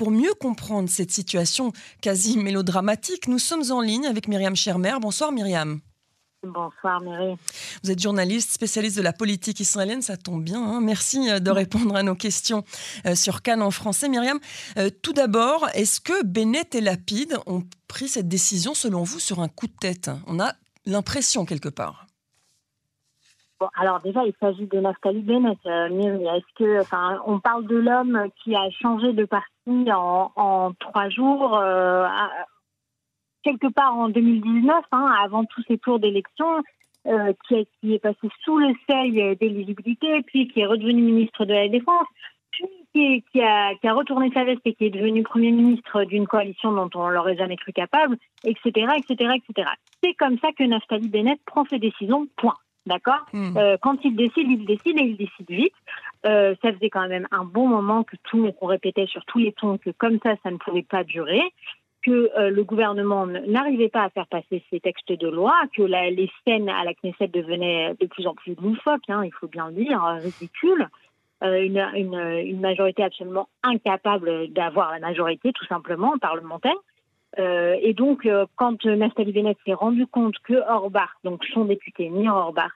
pour mieux comprendre cette situation quasi mélodramatique, nous sommes en ligne avec Myriam Schermer. Bonsoir Myriam. Bonsoir Myriam. Vous êtes journaliste, spécialiste de la politique israélienne, ça tombe bien. Hein. Merci euh, de répondre à nos questions euh, sur Cannes en français. Myriam, euh, tout d'abord, est-ce que Bennett et Lapide ont pris cette décision selon vous sur un coup de tête? On a l'impression quelque part. Alors déjà, il s'agit de Naftali Bennett. Est-ce que, on parle de l'homme qui a changé de parti en, trois jours, quelque part en 2019, hein, avant tous ces tours d'élection, euh, qui, est passé sous le seuil d'éligibilité, puis qui est redevenu ministre de la Défense, puis qui, qui, a, qui, a, retourné sa veste et qui est devenu Premier ministre d'une coalition dont on l'aurait jamais cru capable, etc., etc., etc. C'est comme ça que Naftali Bennett prend ses décisions, point. D'accord hmm. euh, Quand il décide, il décide et il décide vite. Euh, ça faisait quand même un bon moment que tout, on répétait sur tous les tons que comme ça, ça ne pouvait pas durer que euh, le gouvernement n'arrivait pas à faire passer ces textes de loi, que les scènes à la Knesset devenaient de plus en plus loufoques, hein, il faut bien le dire, ridicules. Une, une, une, majorité absolument incapable d'avoir la majorité, tout simplement, parlementaire. Euh, et donc, euh, quand Naftali Bennett s'est rendu compte que Orbach, donc son député, Nir Orbach,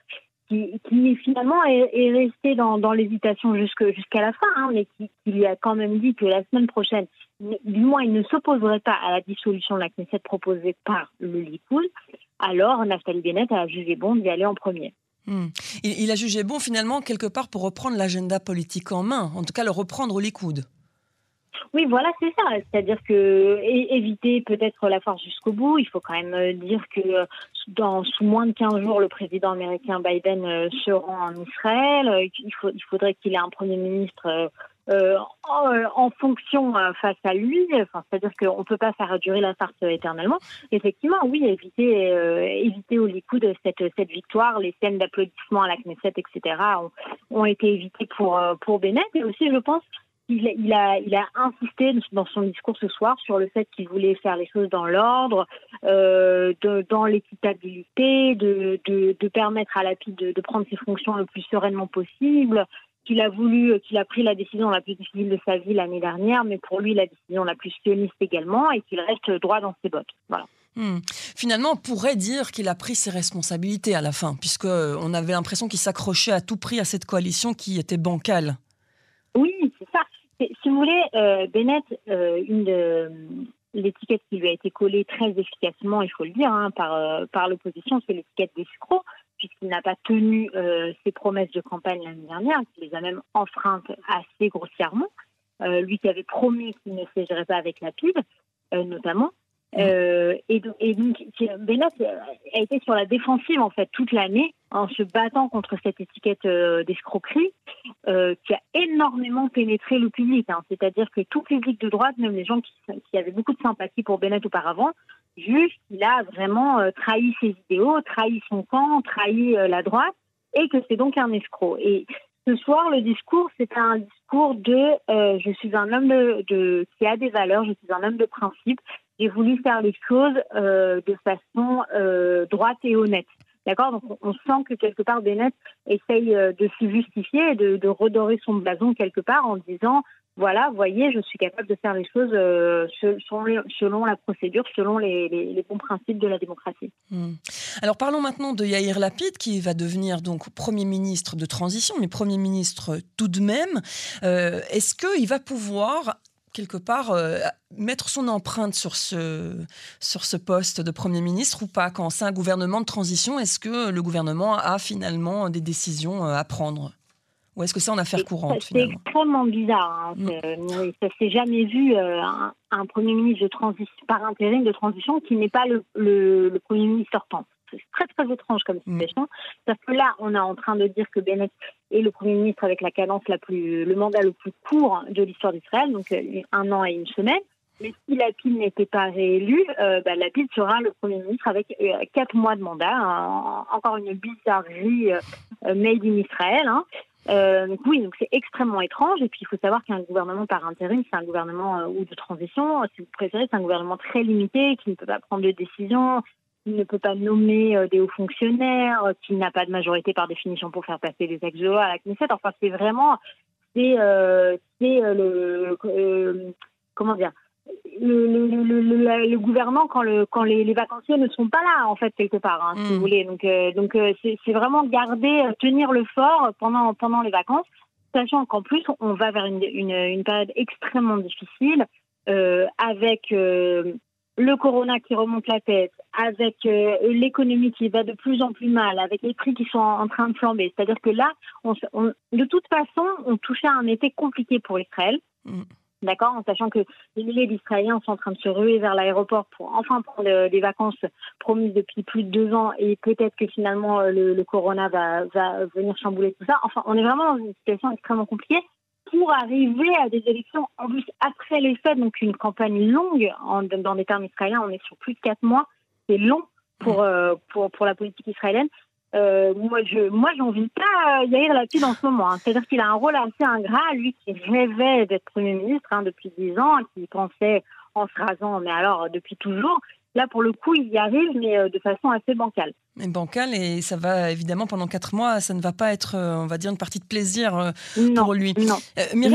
qui, finalement est, est resté dans, dans l'hésitation jusqu'à la fin, hein, mais qui, qui, lui a quand même dit que la semaine prochaine, du moins il ne s'opposerait pas à la dissolution de la Knesset proposée par le Likoud, alors Naftali Bennett a jugé bon d'y aller en premier. Hmm. Il, il, a jugé bon finalement quelque part pour reprendre l'agenda politique en main, en tout cas le reprendre au Likoud. Oui, voilà, c'est ça. C'est-à-dire que éviter peut-être la force jusqu'au bout. Il faut quand même euh, dire que euh, dans sous moins de 15 jours, le président américain Biden euh, se rend en Israël. Il, faudrait qu'il ait un premier ministre euh, en, fonction face à lui. Enfin, c'est-à-dire qu'on ne peut pas faire durer la farce éternellement. Effectivement, oui, éviter, éviter au Likoud cette, cette victoire, les scènes d'applaudissements à la Knesset, etc., ont, ont été évitées pour, pour Bennett. Et aussi, je pense, il, a, il a insisté dans son discours ce soir sur le fait qu'il voulait faire les choses dans l'ordre, euh, dans l'équitabilité, de, de, de, permettre à la de, de prendre ses fonctions le plus sereinement possible, qu'il a voulu, qu'il a pris la décision la plus difficile de sa vie l'année dernière, mais pour lui la décision la plus sioniste également, et qu'il reste droit dans ses bottes. Voilà. Hmm. Finalement, on pourrait dire qu'il a pris ses responsabilités à la fin, puisque on avait l'impression qu'il s'accrochait à tout prix à cette coalition qui était bancale. Oui, c'est ça. Si vous voulez, euh, Bennett, euh, une de l'étiquette qui lui a été collée très efficacement, il faut le dire, hein, par, euh, par l'opposition, c'est l'étiquette d'escroc, puisqu'il n'a pas tenu ses promesses de campagne l'année dernière, il les a même enfreintes assez grossièrement. lui qui avait promis qu'il ne siégerait pas avec la pub, notamment. Euh, et, et, donc, Bennett a été sur la défensive en fait toute l'année en se battant contre cette étiquette euh, d'escroquerie euh, qui a énormément pénétré le public. Hein. C'est-à-dire que tout public de droite, même les gens qui, avaient beaucoup de sympathie pour Bennett auparavant, jugent qu'il a vraiment euh, trahi ses idéaux, trahi son camp, trahi la droite, et que c'est donc un escroc. Et ce soir, le discours, c'est un discours de je suis un homme de, de, qui a des valeurs, je suis un homme de principe, j'ai voulu faire les choses euh, de façon euh, droite et honnête. D'accord? Donc on sent que quelque part Bennett essaye euh, de se justifier de, redorer son blason quelque part en disant voilà, voyez, je suis capable de faire les choses selon, la procédure, selon les, bons principes de la démocratie. Hmm. Alors parlons maintenant de Yair Lapid qui va devenir donc Premier ministre de transition, mais Premier ministre tout de même. Est-ce qu'il va pouvoir quelque part euh, mettre son empreinte sur ce, sur ce poste de Premier ministre ou pas Quand c'est un gouvernement de transition, est-ce que le gouvernement a finalement des décisions euh, à prendre? Ou est-ce que c'est en affaire courante C'est extrêmement bizarre. Hein. Mm. Ça s'est jamais vu euh, un, Premier ministre de transition, par intérim de transition qui n'est pas le, le, le Premier ministre sortant c'est très très étrange comme mm. situation. Parce que là, on est en train de dire que Bennett est le Premier ministre avec la cadence la plus, le mandat le plus court de l'histoire d'Israël, donc euh, un an et une semaine. Mais si Lapid n'était pas réélu, euh, bah, Lapid sera le Premier ministre avec euh, quatre mois de mandat. encore une bizarrerie euh, made in Israël. Hein. Euh, donc oui, donc c'est extrêmement étrange. Et puis il faut savoir qu'un gouvernement par intérim, c'est un gouvernement ou de transition, si vous préférez, c'est un gouvernement très limité qui ne peut pas prendre de décisions, qui ne peut pas nommer euh, des hauts fonctionnaires, euh, qui n'a pas de majorité par définition pour faire passer des ex à la Knesset. Enfin, c'est vraiment, c'est, euh, c'est le, comment dire, le, le, quand, le, quand les, les, vacanciers ne sont pas là, en fait, quelque part, hein, si vous hmm. voulez. Donc, euh, donc euh, c'est vraiment garder, euh, tenir le fort pendant, pendant les vacances, sachant qu'en plus, on va vers une, une, une période extrêmement difficile, euh, avec le corona qui remonte la tête, avec l'économie qui va de plus en plus mal, avec les prix qui sont en, train de flamber. C'est-à-dire que là, on, de toute façon, on touchait à un été compliqué pour Israël. Hmm d'accord, en sachant que les milliers d'Israéliens sont en train de se ruer vers l'aéroport pour enfin prendre des vacances promises depuis plus de deux ans et peut-être que finalement euh, le, corona va, va venir chambouler tout ça. Enfin, on est vraiment dans une situation extrêmement compliquée pour arriver à des élections, en plus après les fêtes, donc une campagne longue, en, dans des termes israéliens, on est sur plus de quatre mois, c'est long pour, mmh. euh, pour, pour la politique israélienne. Euh, moi, je, moi, j'envie pas euh, Yair Lapid en ce moment. Hein. C'est-à-dire qu'il a un rôle assez ingrat, lui qui rêvait d'être Premier ministre hein, depuis dix ans, qui pensait en se rasant, mais alors depuis toujours. Là, pour le coup, il y arrive, mais euh, de façon assez bancale. Mais bancale, et ça va évidemment pendant quatre mois, ça ne va pas être, on va dire, une partie de plaisir pour lui. Non. mais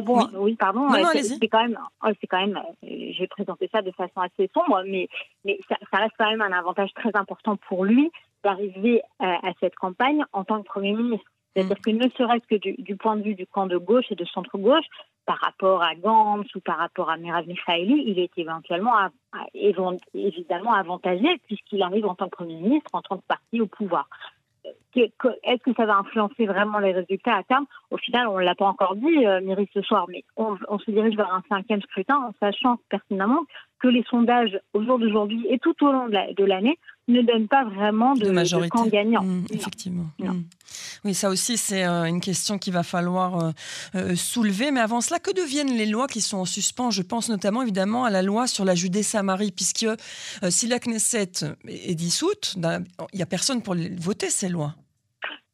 bon, oui, pardon. c'est quand même, c'est quand même, j'ai présenté ça de façon assez sombre, mais, mais ça, ça, reste quand même un avantage très important pour lui d'arriver à, cette campagne en tant que Premier ministre. C'est-à-dire mm. que ne serait-ce que du, point de vue du camp de gauche et de centre-gauche, par rapport à Gantz ou par rapport à Merav Mikhaeli, il est éventuellement évidemment avantagé puisqu'il arrive en tant que Premier ministre, en tant que parti au pouvoir. Est-ce que ça va influencer vraiment les résultats à terme? Au final, on ne l'a pas encore dit, euh, Myris, ce soir, mais on, se dirige vers un cinquième scrutin en sachant pertinemment que les sondages au jour d'aujourd'hui et tout au long de l'année ne donnent pas vraiment de, majorité. camp gagnant. Mmh, effectivement. Mmh. Oui, ça aussi, c'est euh, une question qu'il va falloir euh, soulever. Mais avant cela, que deviennent les lois qui sont en suspens? Je pense notamment évidemment à la loi sur la Judée-Samarie, puisque si la Knesset est dissoute, ben, il n'y a personne pour voter ces lois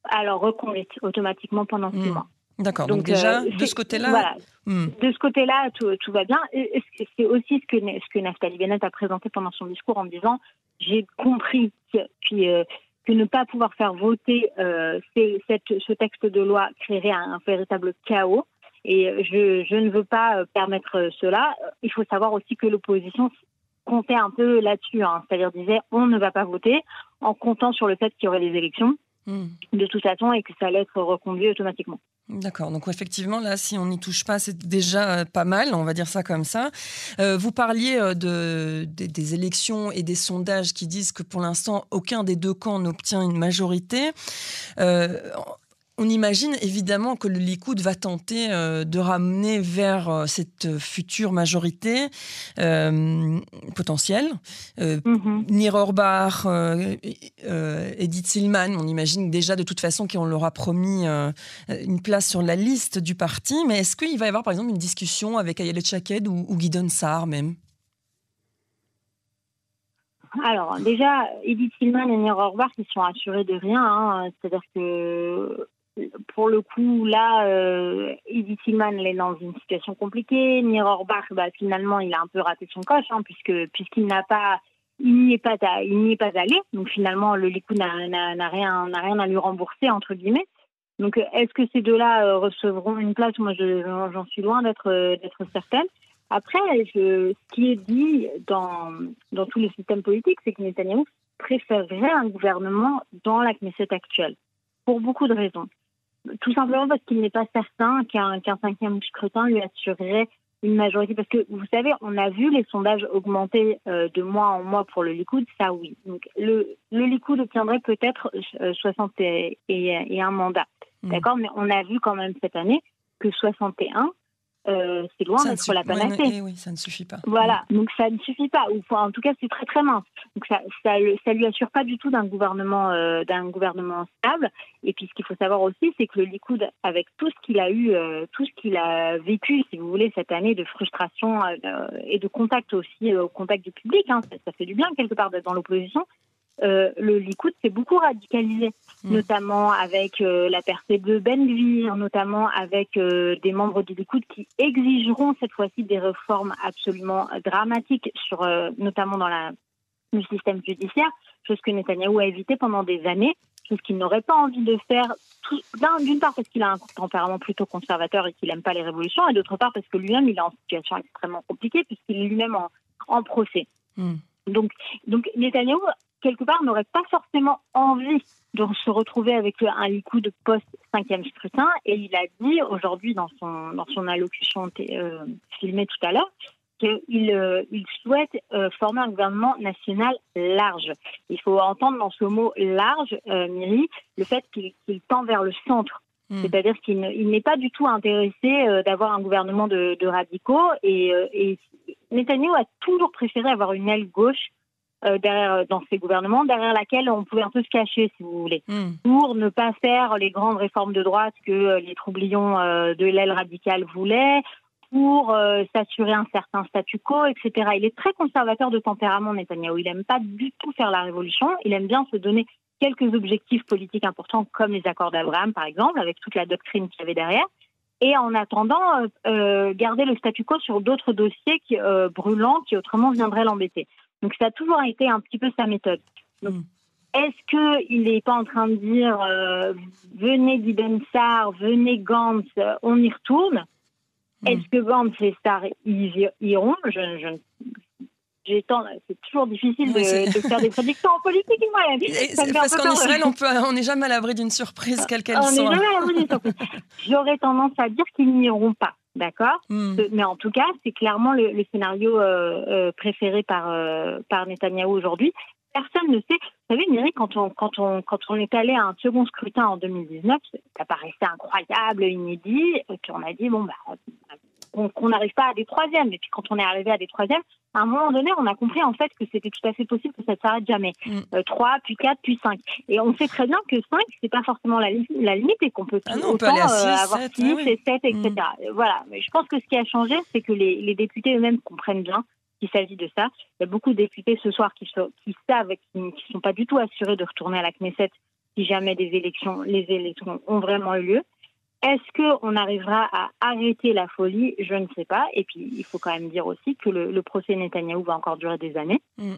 alors reconduite automatiquement pendant six hmm. mois. D'accord. Donc, déjà, euh, de ce côté-là, voilà. Hmm. de ce côté-là, tout, tout, va bien. C'est aussi ce que ce que Naftali Bennett a présenté pendant son discours en disant j'ai compris que, puis, euh, que ne pas pouvoir faire voter euh, cette, ce texte de loi créerait un, véritable chaos. Et je, je, ne veux pas permettre cela. Il faut savoir aussi que l'opposition comptait un peu là-dessus, hein. c'est-à-dire disait on ne va pas voter en comptant sur le fait qu'il y aurait des élections. De toute façon et que ça allait être reconduit automatiquement. D'accord, donc effectivement, là, si on n'y touche pas, c'est déjà euh, pas mal, on va dire ça comme ça. Euh, vous parliez euh, de, des élections et des sondages qui disent que pour l'instant, aucun des deux camps n'obtient une majorité on imagine évidemment que le Likoud va tenter euh, de ramener vers euh, cette future majorité euh, potentielle. Mm Nir Orbach, Edith Silman, on imagine déjà de toute façon qu'on leur a promis une place sur la liste du parti. Mais est-ce qu'il va y avoir par exemple une discussion avec Ayelet Chaked ou, ou Guidon Saar même? Alors, déjà, Edith Silman et Nir Orbach, ils sont assurés de rien. Hein. C'est-à-dire que pour le coup, là, euh, Edith Tillman, est dans une situation compliquée. Nir Orbach, bah, finalement, il a un peu raté son coche, hein, puisque puisqu'il n'a pas, il n'y est pas, il n'y est pas allé. Donc finalement, le Likoud n'a rien, n'a rien à lui rembourser entre guillemets. Donc, est-ce que ces deux-là euh, recevront une place? Moi, j'en suis loin d'être d'être certaine. Après, ce qui est dit dans, dans tout le système politique, c'est que Netanyahu préférerait un gouvernement dans la Knesset actuelle, pour beaucoup de raisons. Tout simplement parce qu'il n'est pas certain qu'un cinquième scrutin lui assurerait une majorité. Parce que vous savez, on a vu les sondages augmenter euh, de mois en mois pour le Likoud, ça oui. Donc le, le Likoud obtiendrait peut-être 60 euh, et, un mandats. Mmh. D'accord? Mais on a vu quand même cette année que 61 euh, c'est loin d'être la panacée. Eh oui, ça ne suffit pas. Voilà, donc ça ne suffit pas. Ou en tout cas, c'est très très mince. Donc ça, ça, ça lui assure pas du tout d'un gouvernement, euh, d'un gouvernement stable. Et puis ce qu'il faut savoir aussi, c'est que le Likoud, avec tout ce qu'il a eu, euh, tout ce qu'il a vécu, si vous voulez, cette année de frustration et de contact aussi, au contact du public, hein, ça, fait du bien quelque part d'être dans l'opposition. Euh, le Likoud s'est beaucoup radicalisé, hmm. notamment avec euh, la percée de Benvir, notamment avec euh, des membres du Likoud qui exigeront cette fois-ci des réformes absolument dramatiques, sur, notamment dans la, le système judiciaire, chose que Netanyahou a évité pendant des années. chose qu'il n'aurait pas envie de faire. D'une part parce qu'il a un tempérament plutôt conservateur et qu'il n'aime pas les révolutions, et d'autre part parce que lui-même, il est en situation extrêmement compliquée puisqu'il est lui-même en, procès. Hmm. Donc, donc Netanyahu, quelque part, n'aurait pas forcément envie de se retrouver avec un Likoud post-cinquième scrutin. Et il a dit aujourd'hui dans son, dans son allocution euh, filmée tout à l'heure qu'il euh, il souhaite euh, former un gouvernement national large. Il faut entendre dans ce mot large, Miri, le fait qu'il tend vers le centre. Hmm. C'est-à-dire qu'il n'est pas du tout intéressé d'avoir un gouvernement de, radicaux et, et Netanyahu a toujours préféré avoir une aile gauche euh, derrière, euh, dans ces gouvernements, derrière laquelle on pouvait un peu se cacher, si vous voulez, hmm. pour ne pas faire les grandes réformes de droite que euh, les troublions de l'aile radicale voulaient, pour s'assurer un certain statu quo, etc. Il est très conservateur de tempérament, Netanyahu. Il n'aime pas du tout faire la révolution. Il aime bien se donner quelques objectifs politiques importants, comme les accords d'Abraham, par exemple, avec toute la doctrine qu'il y avait derrière. Et en attendant, garder le statu quo sur d'autres dossiers qui, brûlants qui autrement viendraient l'embêter. Donc ça a toujours été un petit peu sa méthode. Hmm. Est-ce qu'il n'est pas en train de dire euh, venez d'Ibn Sar, venez Gantz, on y retourne? Hmm. Est-ce que Gantz et Sar y iront? Je, c'est toujours difficile de, faire des prédictions en politique. parce qu'en Israël, on n'est jamais à l'abri d'une surprise, quelle qu'elle soit. On n'est jamais à l'abri d'une surprise. J'aurais tendance à dire qu'ils n'iront pas. D'accord hmm. Mais en tout cas, c'est clairement le, scénario euh, euh, préféré par, euh, par Netanyahou aujourd'hui. Personne ne sait. Vous savez, Miri, quand on, quand, on, quand on est allé à un second scrutin en 2019, ça paraissait incroyable, inédit. Et puis on a dit, bon, bah, qu'on n'arrive pas à des troisièmes. Et puis quand on est arrivé à des troisièmes, à un moment donné, on a compris en fait que c'était tout à fait possible que ça ne s'arrête jamais. Mm. Euh, trois, puis quatre, puis cinq. Et on sait très bien que cinq, c'est pas forcément la, la, limite et qu'on peut, ah non, autant, euh, avoir six et sept, etc. Mm. Voilà. Mais je pense que ce qui a changé, c'est que les, les députés eux-mêmes comprennent bien qu'il s'agit de ça. Il y a beaucoup de députés ce soir qui, qui savent, qui ne sont pas du tout assurés de retourner à la Knesset si jamais des élections, les élections ont vraiment eu lieu. Est-ce qu'on arrivera à arrêter la folie? Je ne sais pas. Et puis, il faut quand même dire aussi que le, procès Netanyahou va encore durer des années. Mm.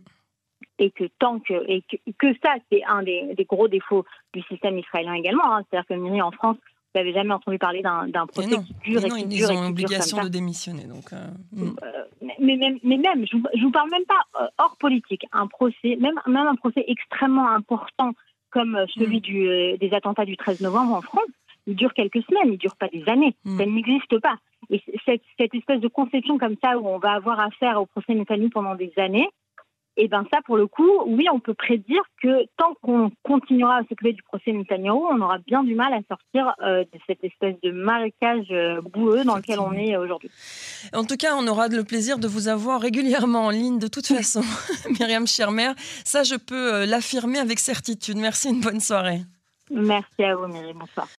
Et que tant que, et que, ça, c'est un des, gros défauts du système israélien également. Hein. C'est-à-dire que Miri, en France, vous n'avez jamais entendu parler d'un procès qui dure et, qui dure. Ils ont l'obligation de démissionner. Donc, euh, mm. euh, mais, même, mais même, je ne vous parle même pas euh, hors politique. Un procès, même, même un procès extrêmement important comme celui mm. du, des attentats du 13 novembre en France, il dure quelques semaines, il ne dure pas des années. Hmm. Ça n'existe pas. Et cette, espèce de conception comme ça où on va avoir affaire au procès Netanyahu pendant des années, et eh bien ça, pour le coup, oui, on peut prédire que tant qu'on continuera à s'occuper du procès Netanyahu, on aura bien du mal à sortir euh, de cette espèce de marécage euh, boueux dans lequel on est aujourd'hui. En tout cas, on aura le plaisir de vous avoir régulièrement en ligne de toute façon, Myriam Schirmer. Ça, je peux euh, l'affirmer avec certitude. Merci, une bonne soirée. Merci à vous, Myriam. Bonsoir.